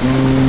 Mm,